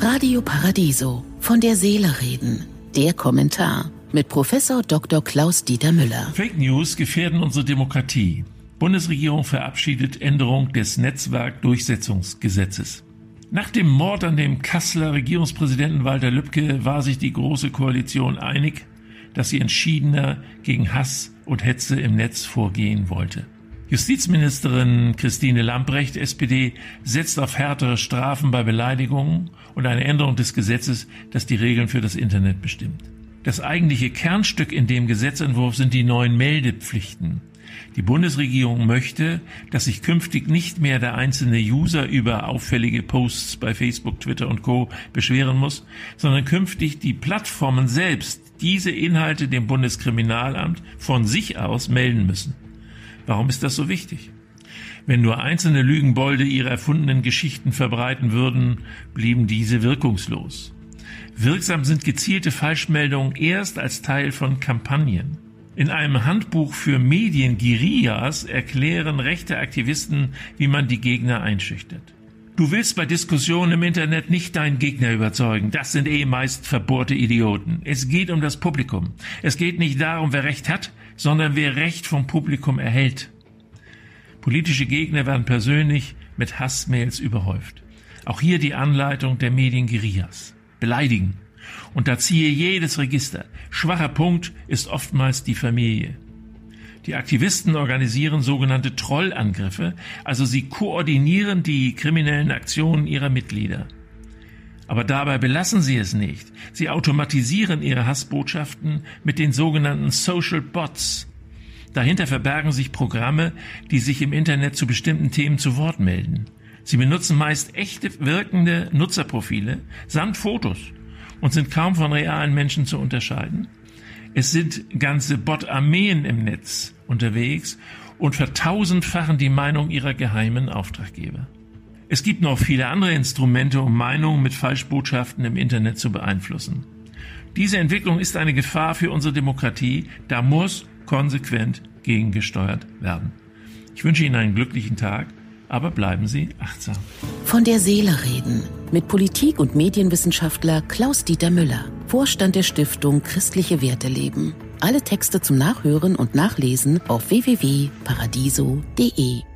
Radio Paradiso von der Seele reden. Der Kommentar mit Professor Dr. Klaus Dieter Müller. Fake News gefährden unsere Demokratie. Bundesregierung verabschiedet Änderung des Netzwerkdurchsetzungsgesetzes. Nach dem Mord an dem Kasseler Regierungspräsidenten Walter Lübcke war sich die Große Koalition einig, dass sie entschiedener gegen Hass und Hetze im Netz vorgehen wollte. Justizministerin Christine Lamprecht, SPD, setzt auf härtere Strafen bei Beleidigungen und eine Änderung des Gesetzes, das die Regeln für das Internet bestimmt. Das eigentliche Kernstück in dem Gesetzentwurf sind die neuen Meldepflichten. Die Bundesregierung möchte, dass sich künftig nicht mehr der einzelne User über auffällige Posts bei Facebook, Twitter und Co beschweren muss, sondern künftig die Plattformen selbst diese Inhalte dem Bundeskriminalamt von sich aus melden müssen. Warum ist das so wichtig? Wenn nur einzelne Lügenbolde ihre erfundenen Geschichten verbreiten würden, blieben diese wirkungslos. Wirksam sind gezielte Falschmeldungen erst als Teil von Kampagnen. In einem Handbuch für Medien-Guerillas erklären rechte Aktivisten, wie man die Gegner einschüchtert. Du willst bei Diskussionen im Internet nicht deinen Gegner überzeugen. Das sind eh meist verbohrte Idioten. Es geht um das Publikum. Es geht nicht darum, wer Recht hat, sondern wer Recht vom Publikum erhält. Politische Gegner werden persönlich mit Hassmails überhäuft. Auch hier die Anleitung der Medien Guerillas. Beleidigen. Und da ziehe jedes Register. Schwacher Punkt ist oftmals die Familie. Die Aktivisten organisieren sogenannte Trollangriffe, also sie koordinieren die kriminellen Aktionen ihrer Mitglieder. Aber dabei belassen sie es nicht. Sie automatisieren ihre Hassbotschaften mit den sogenannten Social Bots. Dahinter verbergen sich Programme, die sich im Internet zu bestimmten Themen zu Wort melden. Sie benutzen meist echte wirkende Nutzerprofile samt Fotos und sind kaum von realen Menschen zu unterscheiden. Es sind ganze Bot-Armeen im Netz unterwegs und vertausendfachen die Meinung ihrer geheimen Auftraggeber. Es gibt noch viele andere Instrumente, um Meinungen mit Falschbotschaften im Internet zu beeinflussen. Diese Entwicklung ist eine Gefahr für unsere Demokratie. Da muss konsequent gegengesteuert werden. Ich wünsche Ihnen einen glücklichen Tag, aber bleiben Sie achtsam. Von der Seele reden mit Politik- und Medienwissenschaftler Klaus-Dieter Müller, Vorstand der Stiftung Christliche Werte leben. Alle Texte zum Nachhören und Nachlesen auf www.paradiso.de.